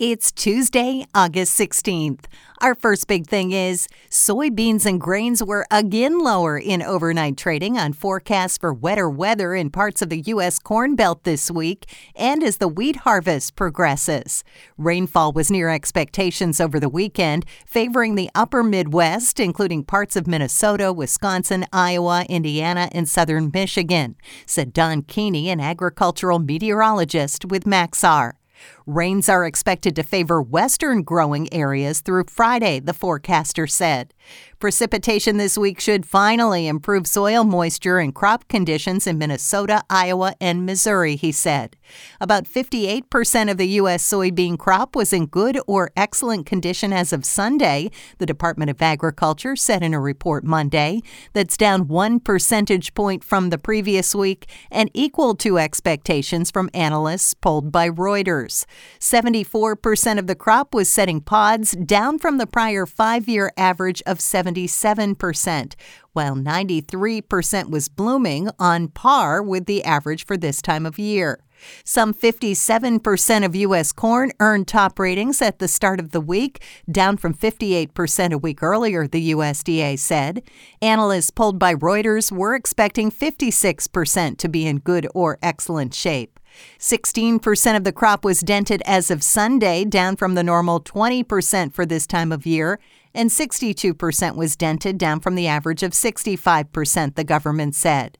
It's Tuesday, August 16th. Our first big thing is soybeans and grains were again lower in overnight trading on forecasts for wetter weather in parts of the U.S. Corn Belt this week and as the wheat harvest progresses. Rainfall was near expectations over the weekend, favoring the upper Midwest, including parts of Minnesota, Wisconsin, Iowa, Indiana, and southern Michigan, said Don Keeney, an agricultural meteorologist with Maxar. Rains are expected to favor western growing areas through Friday, the forecaster said. Precipitation this week should finally improve soil moisture and crop conditions in Minnesota, Iowa, and Missouri, he said. About 58% of the U.S. soybean crop was in good or excellent condition as of Sunday, the Department of Agriculture said in a report Monday. That's down one percentage point from the previous week and equal to expectations from analysts polled by Reuters. 74% of the crop was setting pods, down from the prior five year average of 77%, while 93% was blooming, on par with the average for this time of year. Some 57% of U.S. corn earned top ratings at the start of the week, down from 58% a week earlier, the USDA said. Analysts polled by Reuters were expecting 56% to be in good or excellent shape. 16% of the crop was dented as of Sunday, down from the normal 20% for this time of year, and 62% was dented, down from the average of 65%, the government said.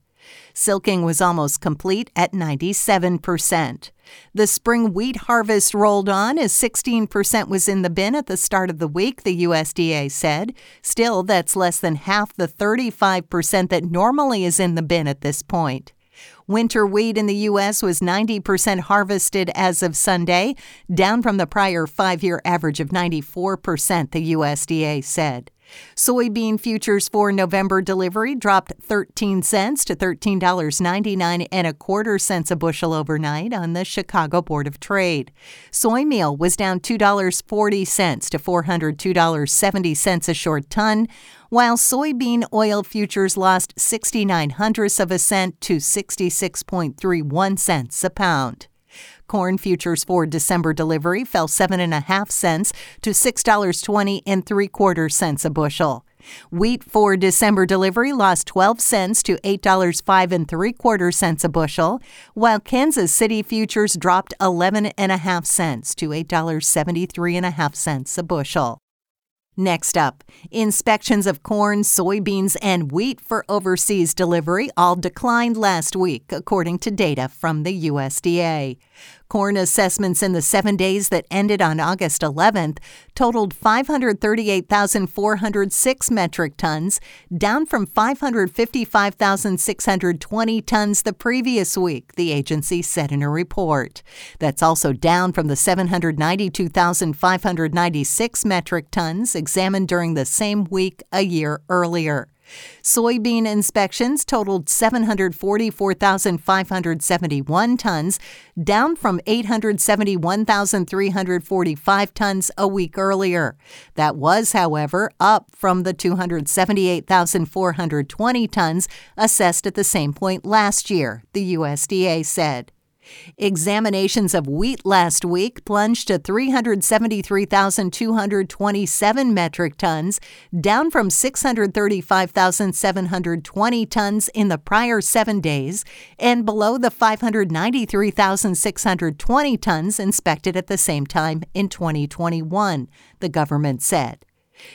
Silking was almost complete at 97%. The spring wheat harvest rolled on as 16% was in the bin at the start of the week, the USDA said. Still, that's less than half the 35% that normally is in the bin at this point. Winter wheat in the U.S. was 90% harvested as of Sunday, down from the prior five year average of 94%, the USDA said. Soybean futures for November delivery dropped 13 cents to $13.99 and a quarter cents a bushel overnight on the Chicago Board of Trade. Soy meal was down $2.40 to $402.70 a short ton, while soybean oil futures lost 69 hundredths of a cent to 66.31 cents a pound. Corn futures for December delivery fell seven and a half cents to six dollars twenty and three quarter cents a bushel. Wheat for December delivery lost 12 cents to $8.05 and three quarter cents a bushel, while Kansas City futures dropped 11 and a half cents to $8.73 and a half cents a bushel. Next up, inspections of corn, soybeans, and wheat for overseas delivery all declined last week, according to data from the USDA. Corn assessments in the seven days that ended on August 11th totaled 538,406 metric tons, down from 555,620 tons the previous week, the agency said in a report. That's also down from the 792,596 metric tons examined during the same week a year earlier. Soybean inspections totaled 744,571 tons, down from 871,345 tons a week earlier. That was, however, up from the 278,420 tons assessed at the same point last year, the USDA said. Examinations of wheat last week plunged to 373,227 metric tons, down from 635,720 tons in the prior seven days, and below the 593,620 tons inspected at the same time in 2021, the government said.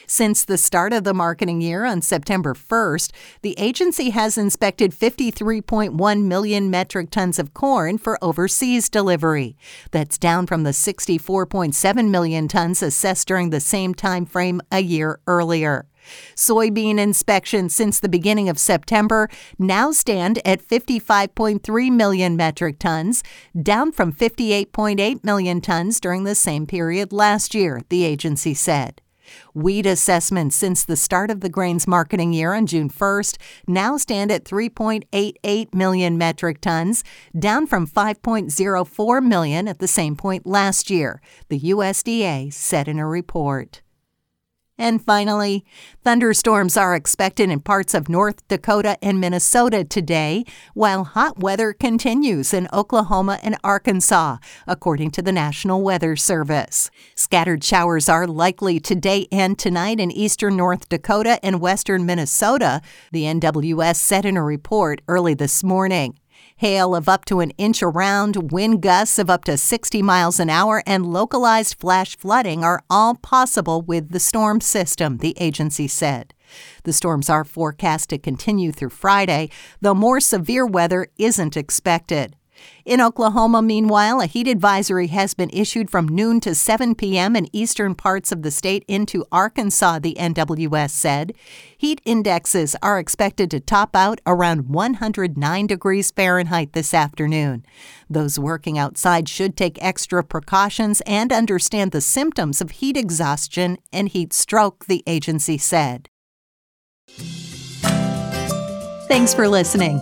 Since the start of the marketing year on September 1st, the agency has inspected 53.1 million metric tons of corn for overseas delivery. That's down from the 64.7 million tons assessed during the same time frame a year earlier. Soybean inspections since the beginning of September now stand at 55.3 million metric tons, down from 58.8 million tons during the same period last year, the agency said. Wheat assessments since the start of the grains marketing year on June 1st now stand at 3.88 million metric tons, down from 5.04 million at the same point last year, the USDA said in a report. And finally, thunderstorms are expected in parts of North Dakota and Minnesota today, while hot weather continues in Oklahoma and Arkansas, according to the National Weather Service. Scattered showers are likely today and tonight in eastern North Dakota and western Minnesota, the NWS said in a report early this morning. Hail of up to an inch around, wind gusts of up to 60 miles an hour, and localized flash flooding are all possible with the storm system, the agency said. The storms are forecast to continue through Friday, though more severe weather isn't expected. In Oklahoma, meanwhile, a heat advisory has been issued from noon to 7 p.m. in eastern parts of the state into Arkansas, the NWS said. Heat indexes are expected to top out around 109 degrees Fahrenheit this afternoon. Those working outside should take extra precautions and understand the symptoms of heat exhaustion and heat stroke, the agency said. Thanks for listening.